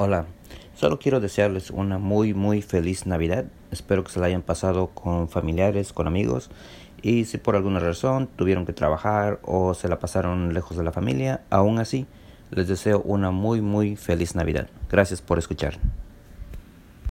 Hola, solo quiero desearles una muy muy feliz Navidad. Espero que se la hayan pasado con familiares, con amigos y si por alguna razón tuvieron que trabajar o se la pasaron lejos de la familia, aún así les deseo una muy muy feliz Navidad. Gracias por escuchar.